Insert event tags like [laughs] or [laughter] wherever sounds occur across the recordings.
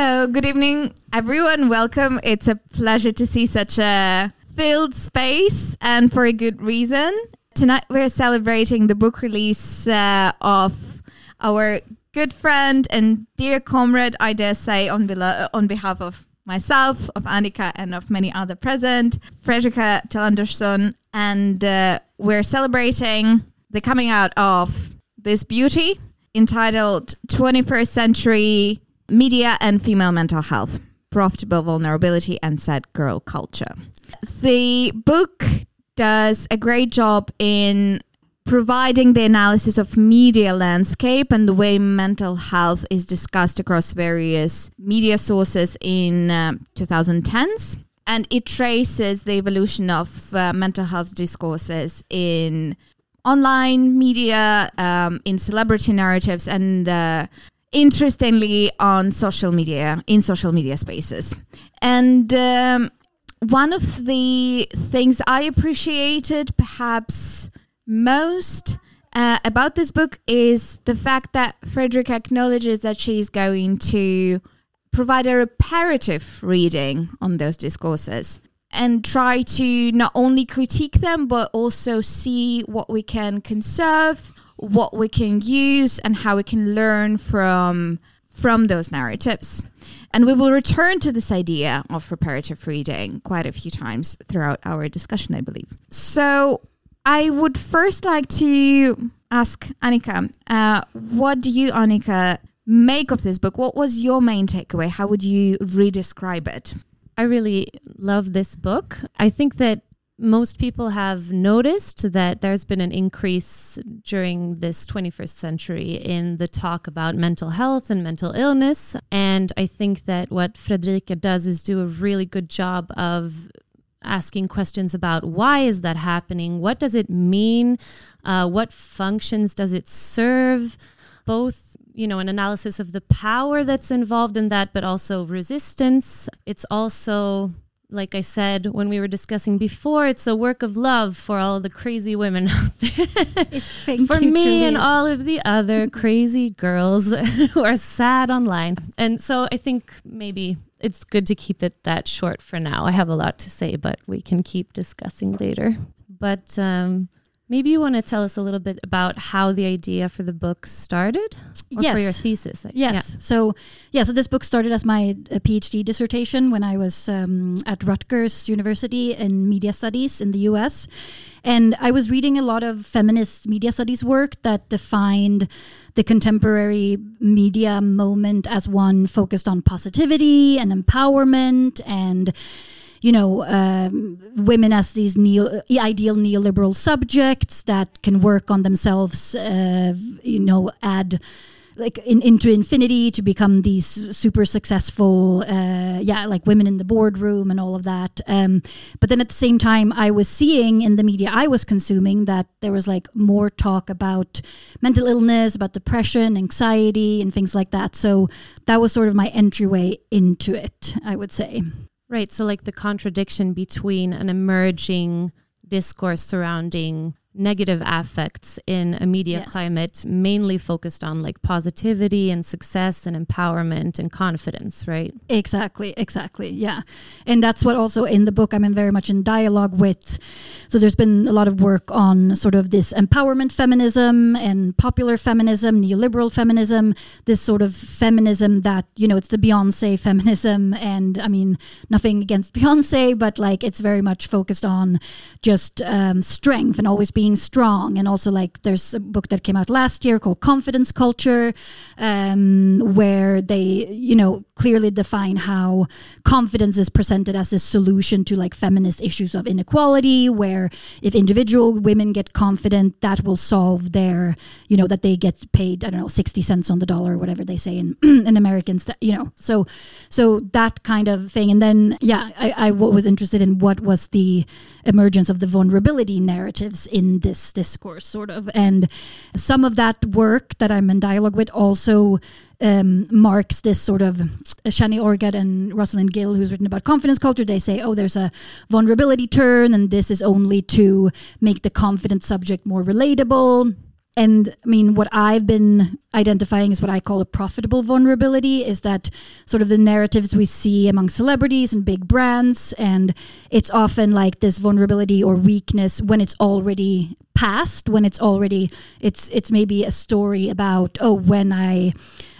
So, good evening, everyone. Welcome. It's a pleasure to see such a filled space and for a good reason. Tonight, we're celebrating the book release uh, of our good friend and dear comrade, I dare say, on, belo- on behalf of myself, of Annika, and of many other present, Fredrika Thelandersson. And uh, we're celebrating the coming out of this beauty entitled 21st Century Media and Female Mental Health Profitable Vulnerability and Sad Girl Culture. The book does a great job in providing the analysis of media landscape and the way mental health is discussed across various media sources in uh, 2010s and it traces the evolution of uh, mental health discourses in online media um, in celebrity narratives and uh, interestingly on social media in social media spaces. And um, one of the things i appreciated perhaps most uh, about this book is the fact that Fredrika acknowledges that she's going to provide a reparative reading on those discourses and try to not only critique them but also see what we can conserve what we can use and how we can learn from from those narratives. And we will return to this idea of reparative reading quite a few times throughout our discussion, I believe. So I would first like to ask Annika, uh, what do you, Annika, make of this book? What was your main takeaway? How would you redescribe it? I really love this book. I think that most people have noticed that there's been an increase during this 21st century in the talk about mental health and mental illness. And I think that what Fredrika does is do a really good job of asking questions about why is that happening? What does it mean? Uh, what functions does it serve? Both you know, an analysis of the power that's involved in that, but also resistance. It's also like I said when we were discussing before, it's a work of love for all the crazy women out there. [laughs] for me and all of the other [laughs] crazy girls [laughs] who are sad online. And so I think maybe it's good to keep it that short for now. I have a lot to say, but we can keep discussing later. But um, Maybe you want to tell us a little bit about how the idea for the book started, or yes. for your thesis. Yes. Yeah. So, yeah. So this book started as my PhD dissertation when I was um, at Rutgers University in media studies in the U.S. And I was reading a lot of feminist media studies work that defined the contemporary media moment as one focused on positivity and empowerment and you know, um, women as these neo, ideal neoliberal subjects that can work on themselves, uh, you know, add like in, into infinity to become these super successful uh, yeah like women in the boardroom and all of that. Um, but then at the same time i was seeing in the media i was consuming that there was like more talk about mental illness about depression anxiety and things like that. So that was sort of my entryway into it i would say Right. So, like the contradiction between an emerging discourse surrounding negative affects in a media yes. climate mainly focused on like positivity and success and empowerment and confidence right? Exactly exactly yeah. And that's what also in the book i'm in very much in dialogue with. So there's been a lot of work on sort of this empowerment feminism and popular feminism neoliberal feminism this sort of feminism that you know it's the beyonce [laughs] feminism. And i mean nothing against beyonce but like it's very much focused on just um, strength and always being being strong. And also like there's a book that came out last year called confidence culture um, where they you know clearly define how confidence is presented as a solution to like feminist issues of inequality where if individual women get confident that will solve their you know that they get paid i don't know 60 cents on the dollar or whatever they say in [clears throat] in americans you know. So so that kind of thing. And then yeah i, I was interested in what was the emergence of the vulnerability narratives in this discourse, sort of. And some of that work that I'm in dialogue with also um, marks this sort of uh, Shani Orgad and Rosalind Gill, who's written about confidence culture. They say, oh, there's a vulnerability turn, and this is only to make the confident subject more relatable And I mean, what I've been identifying is what I call a profitable vulnerability is that sort of the narratives we see among celebrities and big brands. And it's often like this vulnerability or weakness when it's already past, when it's already, it's, it's maybe a story about, oh, when I,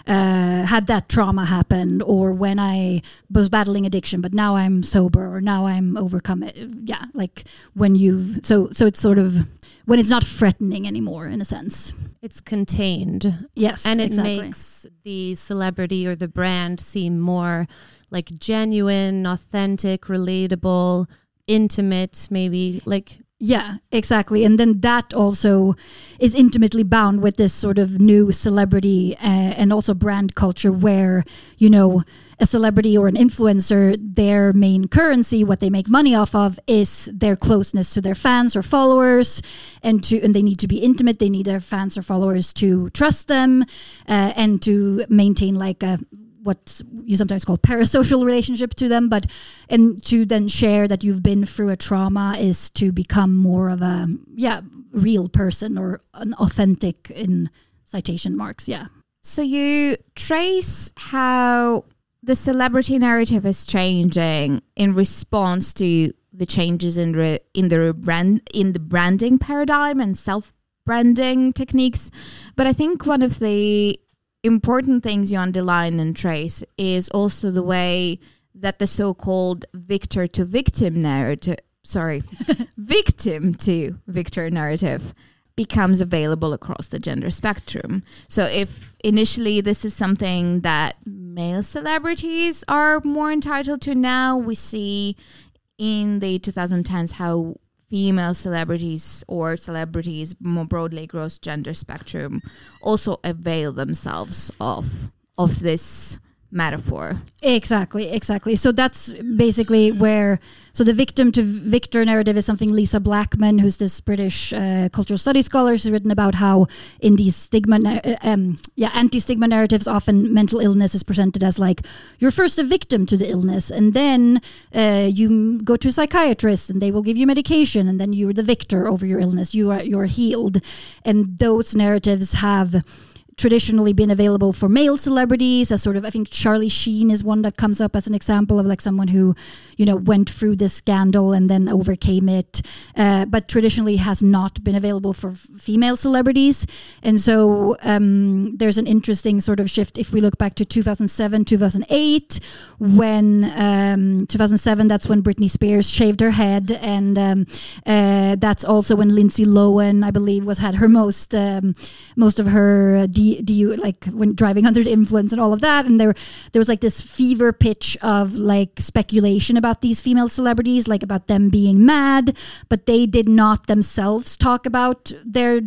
uh, had that trauma happen or when I was battling addiction, but now I'm sober or now I'm overcome it. Yeah, like when you so so it's sort of when it's not threatening anymore in a sense. It's contained. Yes, and it exactly. makes the celebrity or the brand seem more like genuine, authentic, relatable, intimate, maybe like yeah, exactly. And then that also is intimately bound with this sort of new celebrity uh, and also brand culture where, you know, a celebrity or an influencer, their main currency, what they make money off of, is their closeness to their fans or followers, and to and they need to be intimate. They need their fans or followers to trust them, uh, and to maintain like a what you sometimes call parasocial relationship to them but and to then share that you've been through a trauma is to become more of a yeah real person or an authentic in citation marks yeah So you trace how the celebrity narrative is changing in response to the changes in re, in the brand in the branding paradigm and self branding techniques. But I think one of the important things you underline and trace is also the way that the so-called victor to victim narrative sorry [laughs] victim to victor narrative becomes available across the gender spectrum. So if initially this is something that male celebrities are more entitled to now, we see in the 2010s how female celebrities or celebrities more broadly across gender spectrum also avail themselves of of this metaphor. Exactly, exactly. So that's basically where. So the victim to victor narrative is something Lisa Blackman, who's this British uh, cultural studies scholar, has written about how in these stigma, uh, um, yeah, anti-stigma narratives, often mental illness is presented as like you're first a victim to the illness, and then uh, you go to a psychiatrist, and they will give you medication, and then you're the victor over your illness. You are you're healed, and those narratives have traditionally been available for male celebrities as sort of I think Charlie Sheen is one that comes up as an example of like someone who you know went through this scandal and then overcame it. Uh, but traditionally has not been available for f- female celebrities. And so um, there's an interesting sort of shift. If we look back to 2007 2008 when um, 2007 that's when Britney Spears shaved her head. And um, uh, that's also when Lindsay Lohan I believe was had her most um, most of her uh, D, you like when driving under the influence and all of that and there there was like this fever pitch of like speculation about these female celebrities like about them being mad but they did not themselves talk about their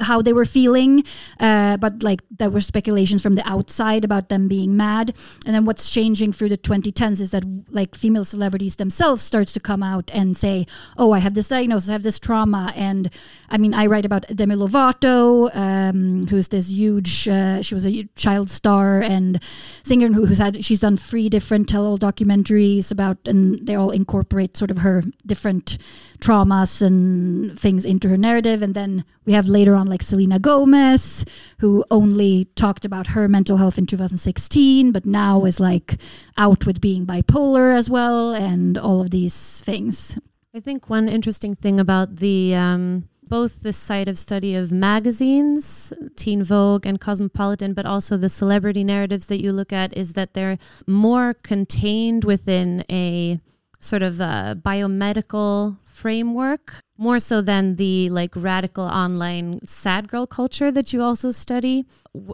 how they were feeling uh, but like there were speculations from the outside about them being mad. And then what's changing through the 2010s is that like female celebrities themselves starts to come out and say oh I have this diagnosis I have this trauma and I mean I write about Demi Lovato um, who's this huge uh, she was a child star and singer who, who's had she's done three different tell-all documentaries about and they all incorporate sort of her different traumas and things into her narrative. And then we have later on like Selena Gomez who only talked about her mental health in 2016 but now is like out with being bipolar as well and all of these things. I think one interesting thing about the um, both the site of study of magazines, Teen Vogue and Cosmopolitan, but also the celebrity narratives that you look at is that they're more contained within a sort of a biomedical framework, more so than the like radical online sad girl culture that you also study.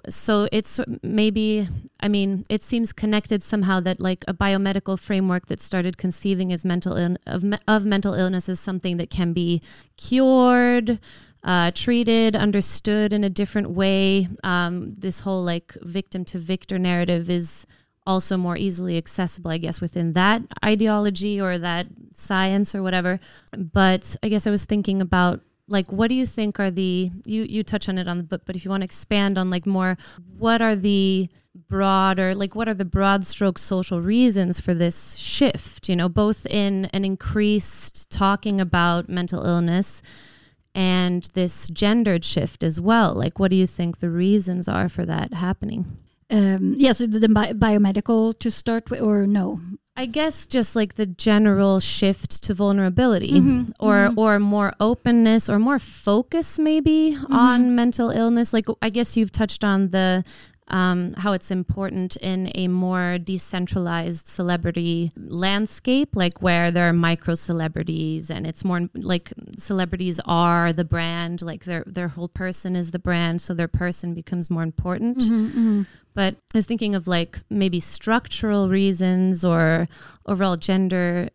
So it's maybe, I mean, it seems connected somehow that like a biomedical framework that started conceiving as mental of, of mental illness is something that can be cured, uh, treated, understood in a different way. Um, this whole like victim to victor narrative is also more easily accessible, I guess, within that ideology or that science or whatever. But I guess I was thinking about like what do you think are the you you touch on it on the book but if you want to expand on like more what are the broader like what are the broad stroke social reasons for this shift you know both in an increased talking about mental illness and this gendered shift as well. Like, what do you think the reasons are for that happening? Um, yeah, so the, the bi- biomedical to start with, or no? I guess just like the general shift to vulnerability Mhm, or mhm. or more openness or more focus maybe Mm-hmm. on mental illness like I guess you've touched on the um, how it's important in a more decentralized celebrity landscape, like where there are micro celebrities, and it's more like celebrities are the brand, like their their whole person is the brand, so their person becomes more important. Mm-hmm, But I was thinking of like maybe structural reasons or overall gender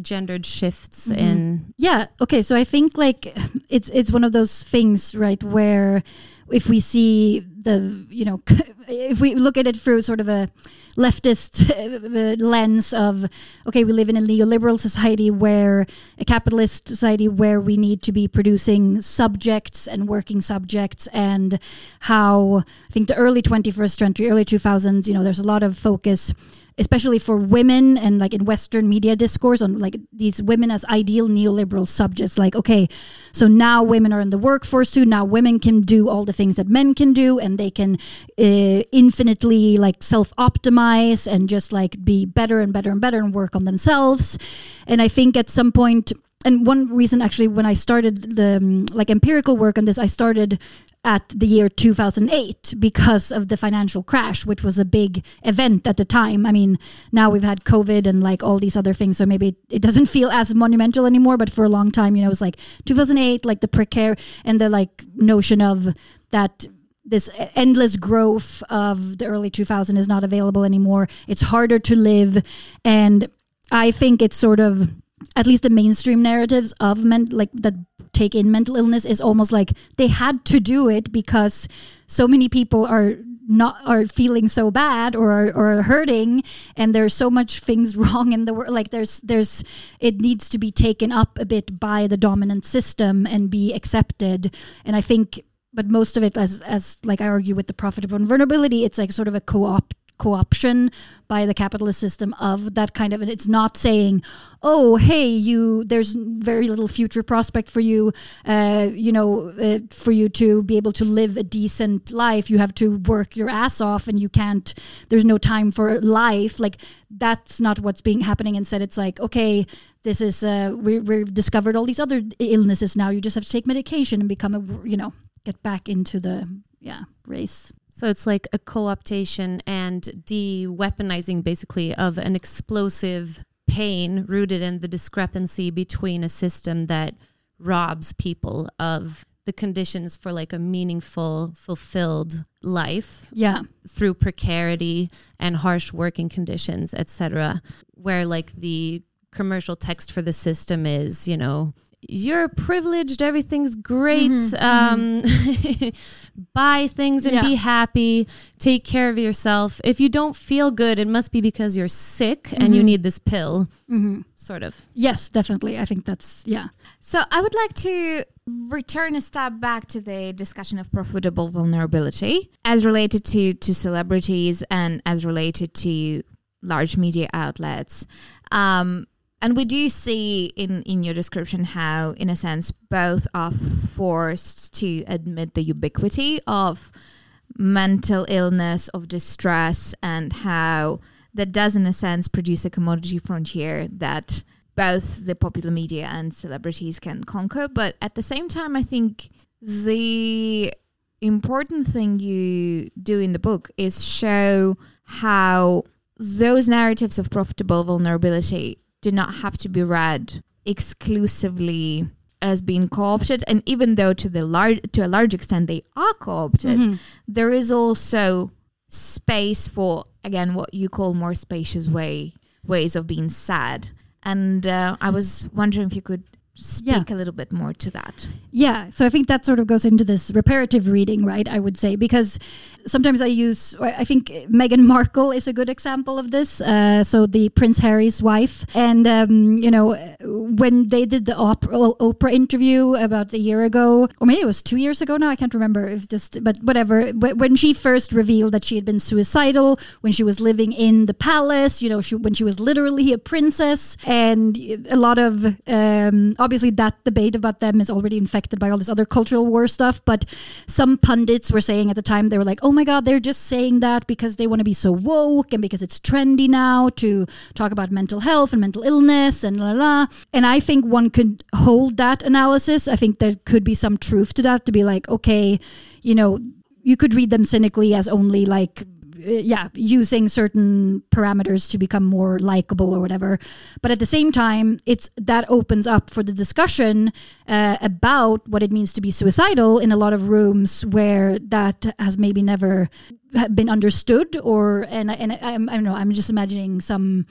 gendered shifts Mhm. in Yeah. Okay. So I think like it's it's one of those things, right, where if we see the you know [laughs] if we look at it through sort of a leftist [laughs] uh, lens of okay we live in a neoliberal society where a capitalist society where we need to be producing subjects and working subjects and how i think the early 21st century early 2000s you know there's a lot of focus especially for women and like in western media discourse on like these women as ideal neoliberal subjects like okay so now women are in the workforce too now women can do all the things that men can do and they can uh, infinitely like self-optimize and just like be better and better and better and work on themselves. And i think at some point and one reason actually when i started the um, like empirical work on this i started at the year 2008 because of the financial crash which was a big event at the time. I mean now we've had covid and like all these other things so maybe it doesn't feel as monumental anymore but for a long time you know it was like 2008 like the precare and the like notion of that this endless growth of the early 2000s is not available anymore. It's harder to live. And i think it's sort of at least the mainstream narratives of men like that take in. Mental illness is almost like they had to do it because so many people are not are feeling so bad or or hurting and there's so much things [laughs] wrong in the world like there's there's it needs to be taken up a bit by the dominant system and be accepted. And i think but most of it as as like i argue with the profit of vulnerability it's like sort of a co-op co-option by the capitalist system of that kind of and it's not saying oh hey you there's very little future prospect for you uh, you know uh, for you to be able to live a decent life. You have to work your ass off and you can't there's no time for life. Like that's not what's being happening. Instead it's like okay this is uh, we, we've discovered all these other illnesses now. You just have to take medication and become a you know get back into the yeah race So it's like a co-optation and de-weaponizing basically of an explosive pain rooted in the discrepancy between a system that robs people of the conditions for like a meaningful fulfilled life yeah. through precarity and harsh working conditions etc where like the commercial text for the system is you know you're privileged everything's great Mhm, um [laughs] buy things and Yeah. be happy take care of yourself if you don't feel good it must be because you're sick and you Mhm. need this pill hmm sort of yes definitely i think that's yeah So I would like to return a step back to the discussion of profitable vulnerability as related to, to celebrities and as related to large media outlets. Um, and we do see in, in your description how, in a sense, both are forced to admit the ubiquity of mental illness, of distress, and how that does, in a sense, produce a commodity frontier that both the popular media and celebrities can conquer. But at the same time, I think the important thing you do in the book is show how those narratives of profitable vulnerability do not have to be read exclusively as being co-opted and even though to the large to a large extent they are co-opted Mhm. there is also space for again what you call more spacious way ways of being sad and uh, i was wondering if you could speak a little bit more to that Yeah, so I think that sort of goes into this reparative reading, right? I would say because sometimes I use, I think Meghan Markle is a good example of this. Uh, so the Prince Harry's wife, and um, you know when they did the opera, Oprah interview about a year ago, or maybe it was two years ago now. I can't remember. If just, but whatever. When she first revealed that she had been suicidal when she was living in the palace, you know, she, when she was literally a princess, and a lot of um, obviously that debate about them is already infected by all this other cultural war stuff. But some pundits were saying at the time they were like, "Oh my God, they're just saying that because they want to be so woke and because it's trendy now to talk about mental health and mental illness and la la." And I think one could hold that analysis. I think there could be some truth to that to be like, okay, you know, you could read them cynically as only like yeah, using certain parameters to become more likable or whatever. But at the same time, it's that opens up for the discussion uh, about what it means to be suicidal in a lot of rooms where that has maybe never been understood. Or and and I, I, I don't know. I'm just imagining some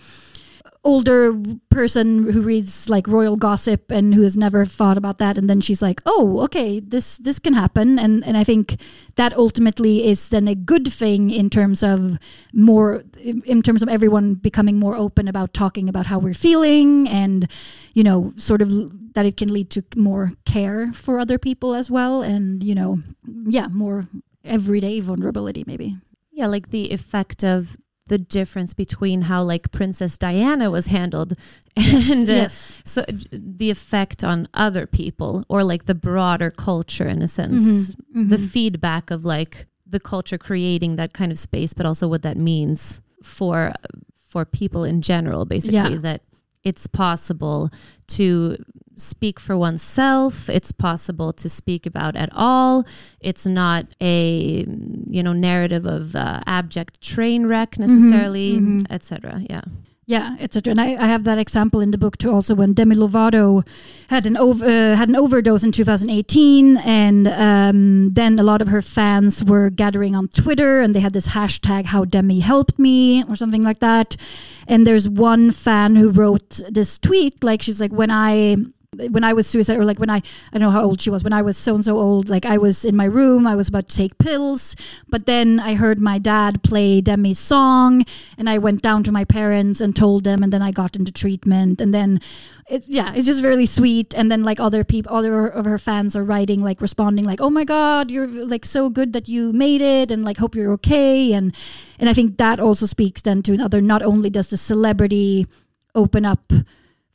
older person who reads like royal gossip and who has never thought about that and then she's like oh okay this this can happen. And and i think that ultimately is then a good thing in terms of more in terms of everyone becoming more open about talking about how we're feeling and you know sort of that it can lead to more care for other people as well and you know yeah more everyday vulnerability maybe. Yeah like the effect of the difference between how like Princess Diana was handled Yes, and uh, yes. so uh, the effect on other people or like the broader culture in a sense Mhm, the mhm. feedback of like the culture creating that kind of space but also what that means for for people in general basically Yeah. that it's possible to speak for oneself it's possible to speak about at all. It's not a you know narrative of uh, abject train wreck necessarily mhm. etc yeah Yeah, etc. And I, I have that example in the book too. Also, when Demi Lovato had an ov- uh, had an overdose in 2018, and um, then a lot of her fans were gathering on Twitter, and they had this hashtag "How Demi helped me" or something like that. And there's one fan who wrote this tweet, like she's like, "When I." When I was suicide, or like when I, I don't know how old she was. When I was so and so old, like I was in my room, I was about to take pills, but then I heard my dad play Demi's song, and I went down to my parents and told them, and then I got into treatment, and then it's yeah, it's just really sweet. And then like other people, other of her fans are writing, like responding, like, "Oh my God, you're like so good that you made it, and like hope you're okay." And and I think that also speaks then to another. Not only does the celebrity open up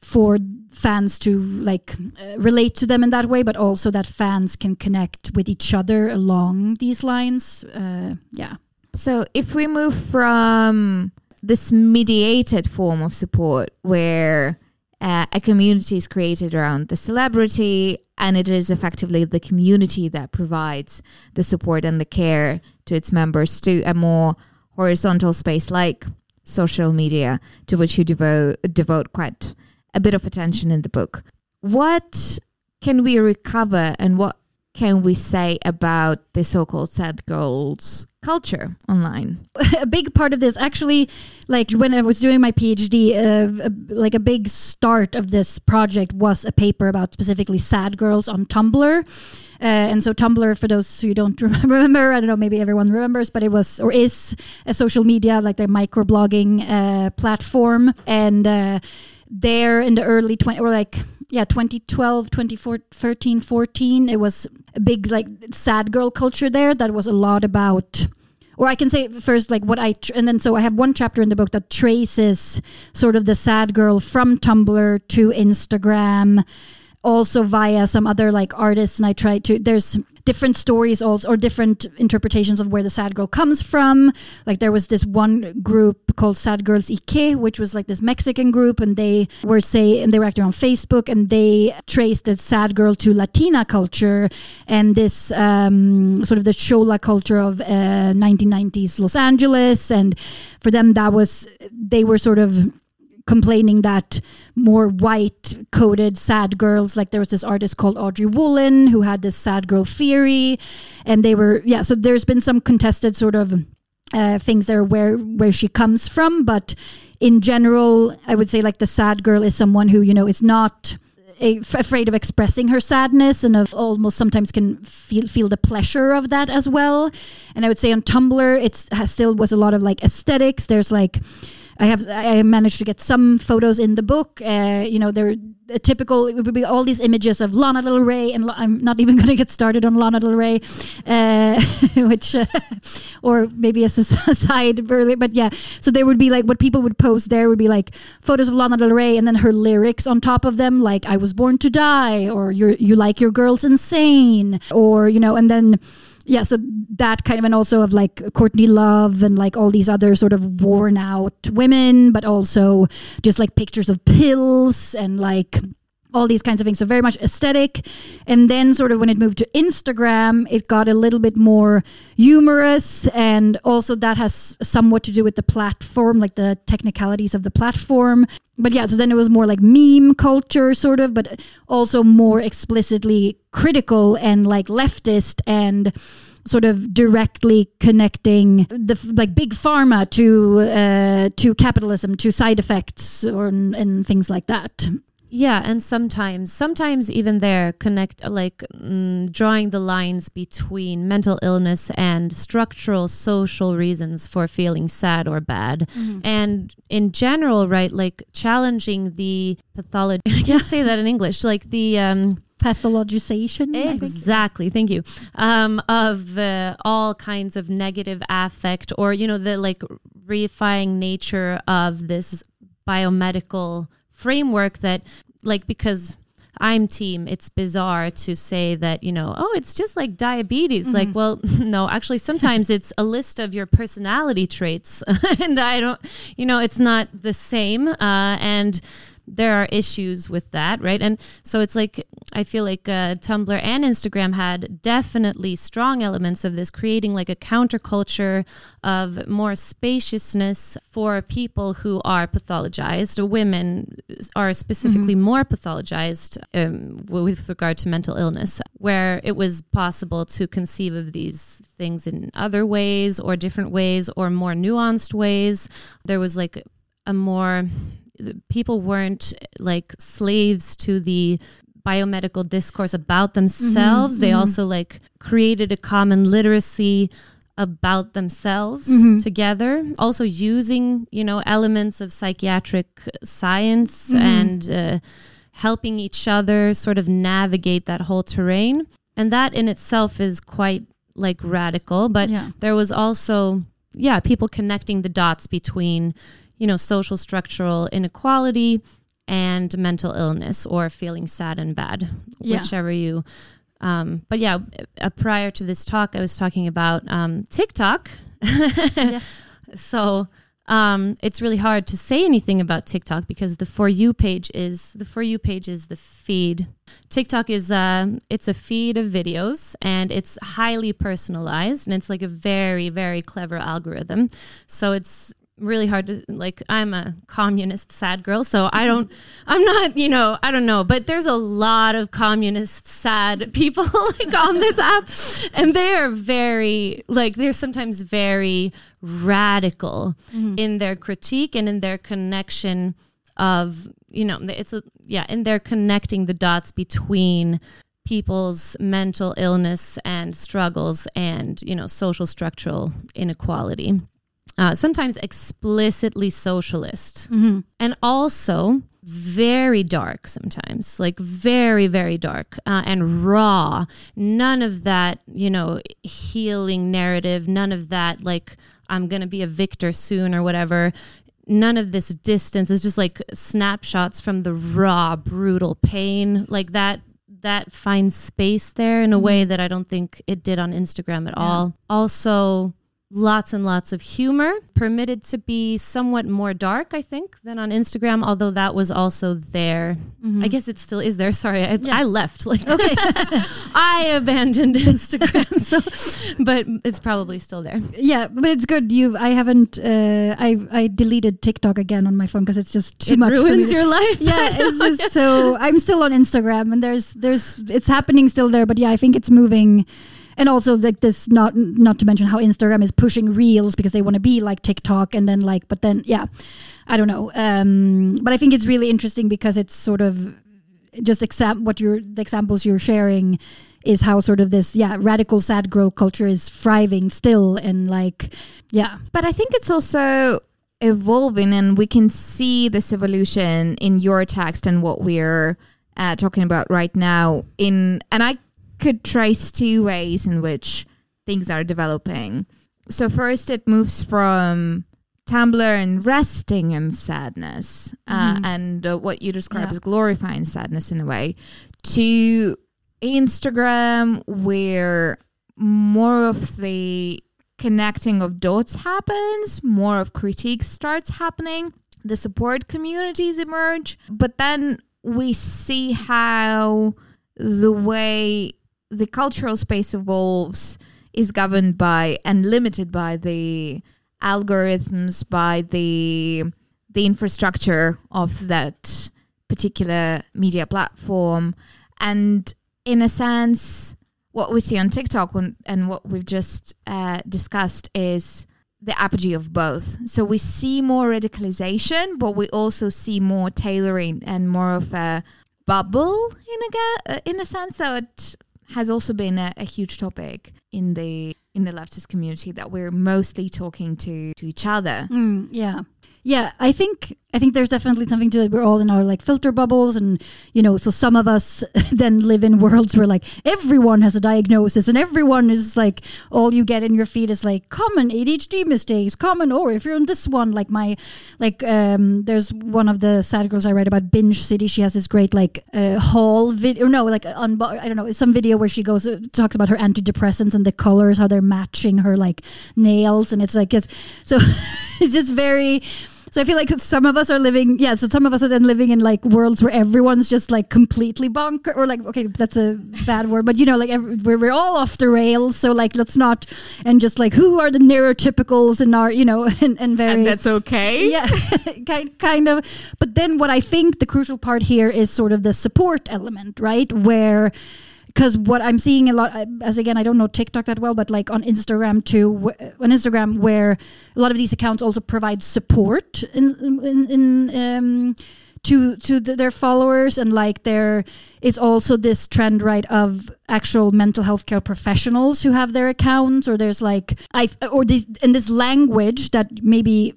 for fans to like uh, relate to them in that way, but also that fans can connect with each other along these lines. Uh, yeah. So if we move from this mediated form of support where uh, a community is created around the celebrity and it is effectively the community that provides the support and the care to its members to a more horizontal space like social media to which you devote devote quite a bit of attention in the book. What can we recover and what can we say about the so-called sad girls culture online? [laughs] A big part of this actually like when i was doing my phd uh, like a big start of this project was a paper about specifically sad girls on tumblr. Uh, and so tumblr for those who don't [laughs] remember i don't know maybe everyone remembers but it was or is a social media like the microblogging uh, platform. And uh, there in the early 20 or like yeah 2012 2013 14 it was a big like sad girl culture there that was a lot about or I can say first like what I tr- and then so I have one chapter in the book that traces sort of the sad girl from Tumblr to Instagram also via some other like artists and I try to there's different stories also or different interpretations of where the sad girl comes from. Like there was this one group called sad girls ike which was like this mexican group and they were say and they were active on facebook and they traced the sad girl to latina culture and this um, sort of the chola culture of uh, 1990s los angeles and for them that was they were sort of complaining that more white coded sad girls like there was this artist called Audrey Wollen who had this sad girl theory. And they were yeah so there's been some contested sort of uh, things there where where she comes from. But in general i would say like the sad girl is someone who you know is not a- f- afraid of expressing her sadness and of almost sometimes can feel feel the pleasure of that as well. And i would say on tumblr has still was a lot of like aesthetics. There's like I have I managed to get some photos in the book. Uh, you know, they're typical. It would be all these images of Lana Del Rey, and I'm not even [laughs] going to get started on Lana Del Rey, uh, [laughs] which uh, or maybe as a [laughs] side earlier. But yeah, so there would be like what people would post. There would be like photos of Lana Del Rey, and then her lyrics on top of them, like "I was born to die" or "You you like your girls insane," or you know, and then yeah, so that kind of, and also of like Courtney Love and like all these other sort of worn out women, but also just like pictures of pills and like all these kinds of things. So very much aesthetic. And then sort of when it moved to Instagram, it got a little bit more humorous. And also that has somewhat to do with the platform, like the technicalities of the platform. But yeah, so then it was more like meme culture, sort of, but also more explicitly critical and like leftist and sort of directly connecting the like big pharma to uh, to capitalism, to side effects, or and things like that. Yeah, and sometimes, sometimes even there, connect like mm, drawing the lines between mental illness and structural social reasons for feeling sad or bad, mm-hmm. and in general, right, like challenging the pathology. [laughs] I can't say that in English. Like the um, pathologization. Exactly. Thank you. Um, of uh, all kinds of negative affect, or you know, the like reifying nature of this biomedical framework that like because I'm team, it's bizarre to say that, you know, oh, it's just like diabetes. Mm-hmm. Like, well, [laughs] no, actually, sometimes it's a list of your personality traits. [laughs] and I don't, you know, it's not the same. Uh, and there are issues with that, right? And so it's like I feel like uh, Tumblr and Instagram had definitely strong elements of this, creating like a counterculture of more spaciousness for people who are pathologized. Women are specifically mm-hmm. more pathologized um, with regard to mental illness, where it was possible to conceive of these things in other ways or different ways or more nuanced ways. There was like a more people weren't like slaves to the biomedical discourse about themselves. Mm-hmm, they mm-hmm. also like created a common literacy about themselves mm-hmm. together also using you know elements of psychiatric science mm-hmm. and uh, helping each other sort of navigate that whole terrain and that in itself is quite like radical but yeah. there was also yeah people connecting the dots between you know, social structural inequality and mental illness or feeling sad and bad, yeah. whichever you. Um, but yeah, uh, prior to this talk, I was talking about um, TikTok. yeah. [laughs] So um, it's really hard to say anything about TikTok because the for you page is the for you page is the feed. TikTok is uh, it's a feed of videos and it's highly personalized and it's like a very very clever algorithm. So it's really hard to like i'm a communist sad girl so i don't i'm not you know i don't know but there's a lot of communist sad [laughs] people like on this [laughs] app and they're very like they're sometimes very radical mm-hmm. in their critique and in their connection of you know it's a yeah in their connecting the dots between people's mental illness and struggles and you know social structural inequality uh, sometimes explicitly socialist, mm-hmm. and also very dark sometimes, like very, very dark uh, and raw. None of that, you know, healing narrative, none of that, like, I'm going to be a victor soon or whatever. None of this distance is just like snapshots from the raw, brutal pain. Like that that finds space there in a way mm-hmm. that I don't think it did on Instagram at yeah. all. Also, lots and lots of humor, permitted to be somewhat more dark, I think, than on Instagram, although that was also there. Mm-hmm. I guess it still is there. Sorry, I, yeah. I left. Like, [laughs] okay. [laughs] I abandoned Instagram, so, but it's probably still there. Yeah, but it's good. You, I haven't, uh, I, I deleted TikTok again on my phone because it's just too it much. Ruins your life. Yeah, it's [laughs] just so. I'm still on Instagram, and there's, there's, it's happening still there, but yeah, I think it's moving and also like this not not to mention how instagram is pushing reels because they want to be like tiktok and then like but then yeah i don't know. Um but i think it's really interesting because it's sort of just exam what you're the examples you're sharing is how sort of this yeah radical sad girl culture is thriving still and like yeah. But i think it's also evolving and we can see this evolution in your text and what we're uh, talking about right now in and i could trace two ways in which things are developing so first it moves from tumblr and resting in sadness uh, Mhm. and uh, what you describe Yeah. as glorifying sadness in a way to instagram where more of the connecting of dots happens, more of critique starts happening, the support communities emerge, but then we see how the way the cultural space evolves is governed by and limited by the algorithms, by the the infrastructure of that particular media platform. And in a sense, what we see on TikTok when, and what we've just uh, discussed is the apogee of both. So we see more radicalization, but we also see more tailoring and more of a bubble in a uh, in a sense. It has also been a, a huge topic in the in the leftist community that we're mostly talking to to each other. Mm, yeah. Yeah, I think I think there's definitely something to it. We're all in our like filter bubbles, and you know, so some of us [laughs] then live in worlds where like everyone has a diagnosis, and everyone is like all you get in your feed is like common ADHD mistakes, common. Or if you're on this one, like my like um, there's one of the sad girls I write about, Binge City. She has this great like uh, haul video. No, like un- I don't know, some video where she goes uh, talks about her antidepressants and the colors, how they're matching her like nails, and it's like it's so [laughs] it's just very. So I feel like some of us are living, yeah. So some of us are then living in like worlds where everyone's just like completely bonker, or like okay, that's a bad word, but you know, like every, where we're all off the rails. So like, let's not, and just like who are the neurotypicals in our, you know, [laughs] and, and very And that's okay. yeah, [laughs] kind kind of. But then what I think the crucial part here is sort of the support element, right? Where because what I'm seeing a lot, as again, I don't know TikTok that well, but like on Instagram too, on Instagram where a lot of these accounts also provide support in in, in um, to to th- their followers, and like there is also this trend, right, of actual mental health care professionals who have their accounts, or there's like I or this and this language that maybe.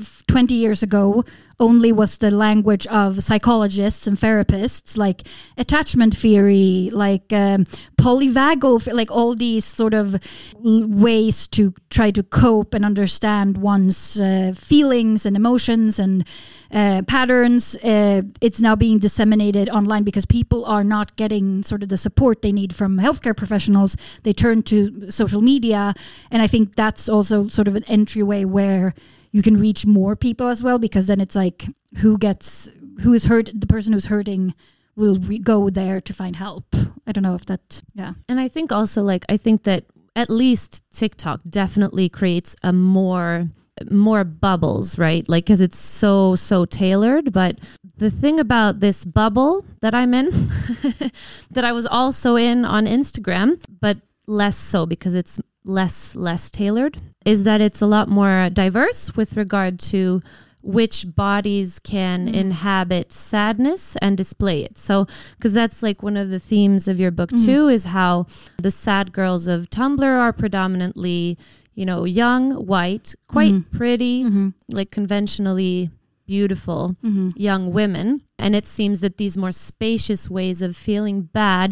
F- 20 years ago only was the language of psychologists and therapists like attachment theory like um, polyvagal like all these sort of ways to try to cope and understand one's uh, feelings and emotions and uh, patterns. Uh, it's now being disseminated online because people are not getting sort of the support they need from healthcare professionals. They turn to social media. And i think that's also sort of an entryway where you can reach more people as well because then it's like who gets who is hurt the person who's hurting will re- go there to find help. I don't know if that yeah. And I think also like I think that at least TikTok definitely creates a more more bubbles, right? Like cuz it's so so tailored, but the thing about this bubble that I'm in [laughs] that I was also in on Instagram, but less so because it's less less tailored is that it's a lot more diverse with regard to which bodies can Mm. inhabit sadness and display it. So because that's like one of the themes of your book Mhm. too is how the sad girls of Tumblr are predominantly, you know, young, white, quite Mhm. pretty, mm-hmm. like conventionally beautiful Mm-hmm. young women. And it seems that these more spacious ways of feeling bad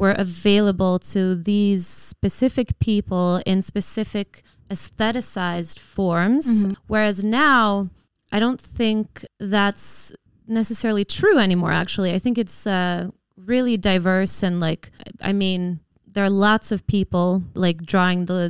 were available to these specific people in specific aestheticized forms. Mhm. Whereas now, I don't think that's necessarily true anymore, actually. I think it's uh, really diverse and, like, I mean, there are lots of people like drawing the,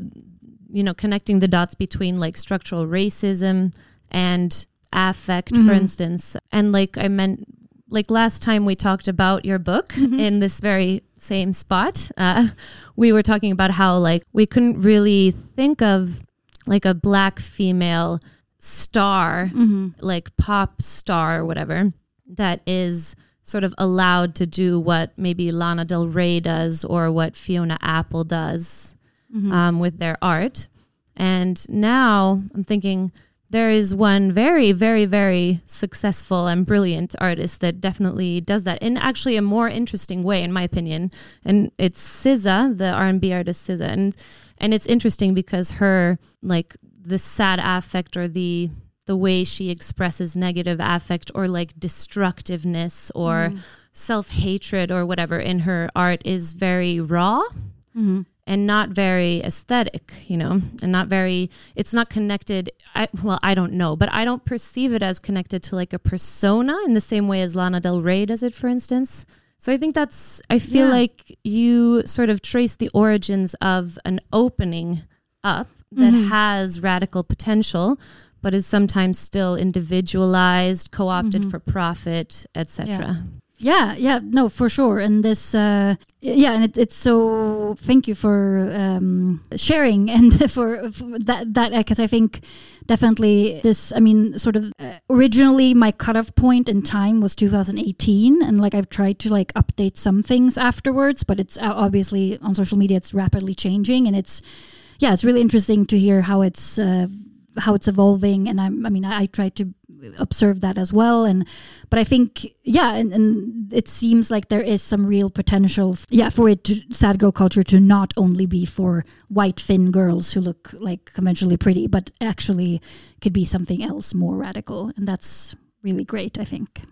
you know, connecting the dots between like structural racism and affect, for Mhm. instance. And like I meant, like last time we talked about your book in this very same spot, uh, we were talking about how like we couldn't really think of like a black female star, Mm-hmm. like pop star or whatever, that is sort of allowed to do what maybe Lana Del Rey does or what Fiona Apple does Mm-hmm. um, with their art. And now I'm thinking there is one very, very, very successful and brilliant artist that definitely does that in actually a more interesting way, in my opinion. And it's SZA, the R&B artist SZA, and and it's interesting because her like the sad affect or the the way she expresses negative affect or like destructiveness or Mm. self hatred or whatever in her art is very raw Mhm. And not very aesthetic, you know, and not very, it's not connected. I, well, I don't know, but I don't perceive it as connected to like a persona in the same way as Lana Del Rey does it, for instance. So I think that's, I feel Yeah. like you sort of trace the origins of an opening up that Mhm. has radical potential, but is sometimes still individualized, co opted Mhm. for profit, etc. Yeah, yeah, no, for sure. And this, uh, yeah, and it, it's so. Thank you for um, sharing [laughs] and for, for that. That because I think definitely this. I mean, sort of uh, originally my cutoff point in time was 2018, and like I've tried to like update some things afterwards, but it's uh, obviously on social media. It's rapidly changing, and it's yeah, it's really interesting to hear how it's. Uh, how it's evolving and I'm, I mean I, I try to observe that as well. And but I think yeah and, and it seems like there is some real potential f- yeah for it to sad girl culture to not only be for white Finn girls who look like conventionally pretty but actually could be something else more radical. And that's really great I think.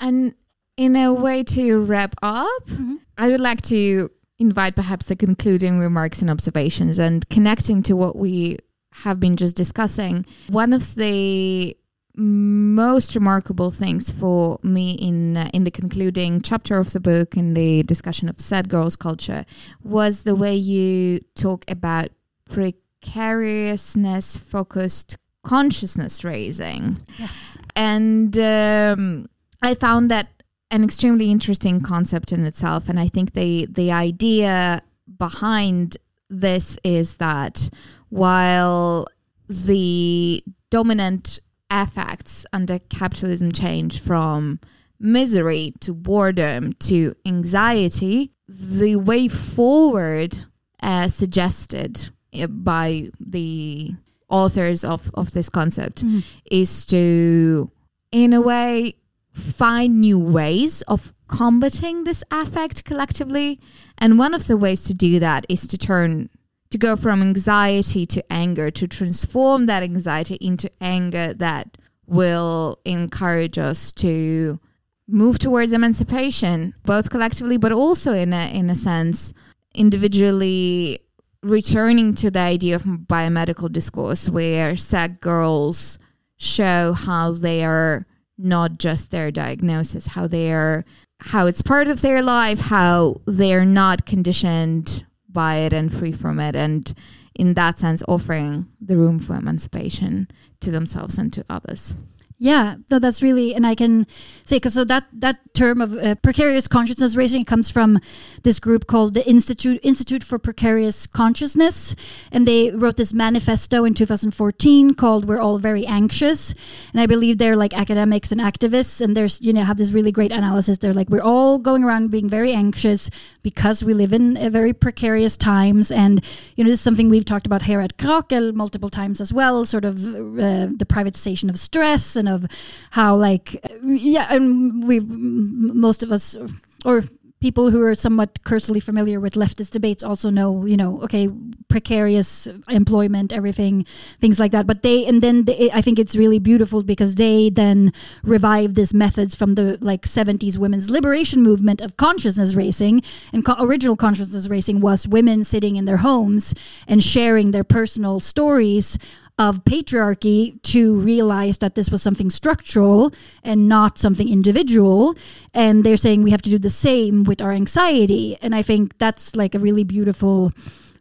And in a way to wrap up, mm-hmm. I would like to invite perhaps the concluding remarks and observations and connecting to what we have been just discussing. One of the most remarkable things for me in uh, in the concluding chapter of the book in the discussion of sad girls culture was the way you talk about precariousness focused consciousness raising yes and um, I found that an extremely interesting concept in itself. And I think the the idea behind this is that while the dominant affects under capitalism change from misery to boredom to anxiety, the way forward, uh, suggested uh, by the authors of, of this concept, is to, in a way, find new ways of combating this affect collectively. And one of the ways to do that is to turn, to go from anxiety to anger, to transform that anxiety into anger that will encourage us to move towards emancipation, both collectively, but also in a, in a sense, individually returning to the idea of biomedical discourse where sad girls show how they are not just their diagnosis, how they are how it's part of their life, how they're not conditioned by it and free from it and in that sense offering the room for emancipation to themselves and to others. Yeah, no, that's really, and I can say because so that that term of uh, precarious consciousness raising comes from this group called the Institute Institute for Precarious Consciousness, and they wrote this manifesto in 2014 called "We're All Very Anxious," and I believe they're like academics and activists, and there's you know have this really great analysis. They're like we're all going around being very anxious because we live in a very precarious times, and you know this is something we've talked about here at Krakel multiple times as well, sort of uh, the privatization of stress and of how like uh, yeah and we most of us or people who are somewhat cursily familiar with leftist debates also know you know okay precarious employment everything things like that. But they and then they, i think it's really beautiful because they then revive these methods from the like 70s women's liberation movement of consciousness raising and co- original consciousness raising was women sitting in their homes and sharing their personal stories of patriarchy to realize that this was something structural and not something individual. And they're saying we have to do the same with our anxiety. And I think that's like a really beautiful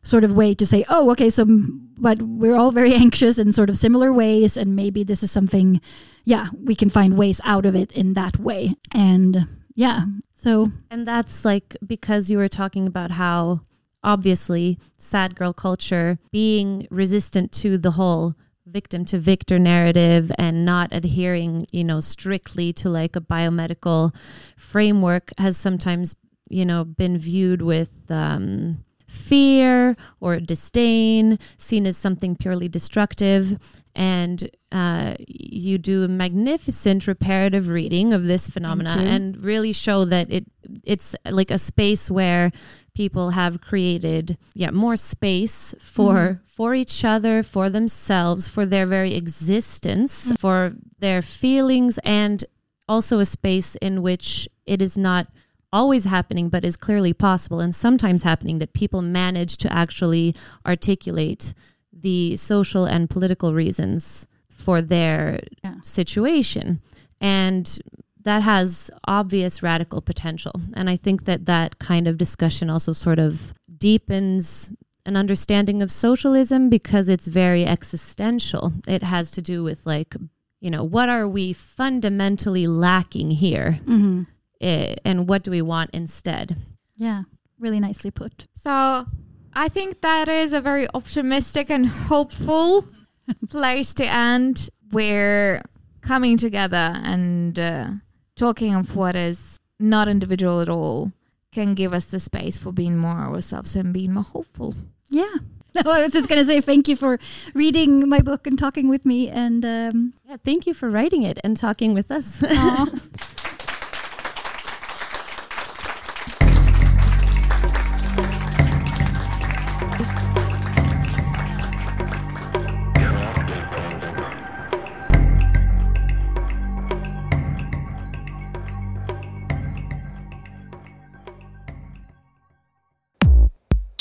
sort of way to say, oh, okay, so, mm, but we're all very [laughs] anxious in sort of similar ways. And maybe this is something, yeah, we can find ways out of it in that way. And yeah, so. And that's like because you were talking about how obviously sad girl culture being resistant to the whole victim to victor narrative and not adhering you know strictly to like a biomedical framework has sometimes you know been viewed with um fear or disdain seen as something purely destructive. And uh, you do a magnificent reparative reading of this phenomena and really show that it it's like a space where people have created yeah more space for mm. for each other for themselves for their very existence mm. for their feelings and also a space in which it is not always happening but is clearly possible and sometimes happening that people manage to actually articulate the social and political reasons for their yeah. situation and that has obvious radical potential. And I think that that kind of discussion also sort of deepens an understanding of socialism because it's very existential. It has to do with, like, you know, what are we fundamentally lacking here? Mm-hmm. Eh, and what do we want instead? Yeah, really nicely put. So I think that is a very optimistic and hopeful [laughs] place to end. We're coming together and uh, talking of what is not individual at all can give us the space for being more ourselves and being more hopeful. Yeah. [laughs] No, I was just going to say thank you for reading my book and talking with me. And um, yeah, thank you for writing it and talking with us. [laughs]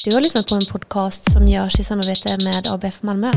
Du har lyssnat på en podcast som görs i samarbete med ABF Malmö.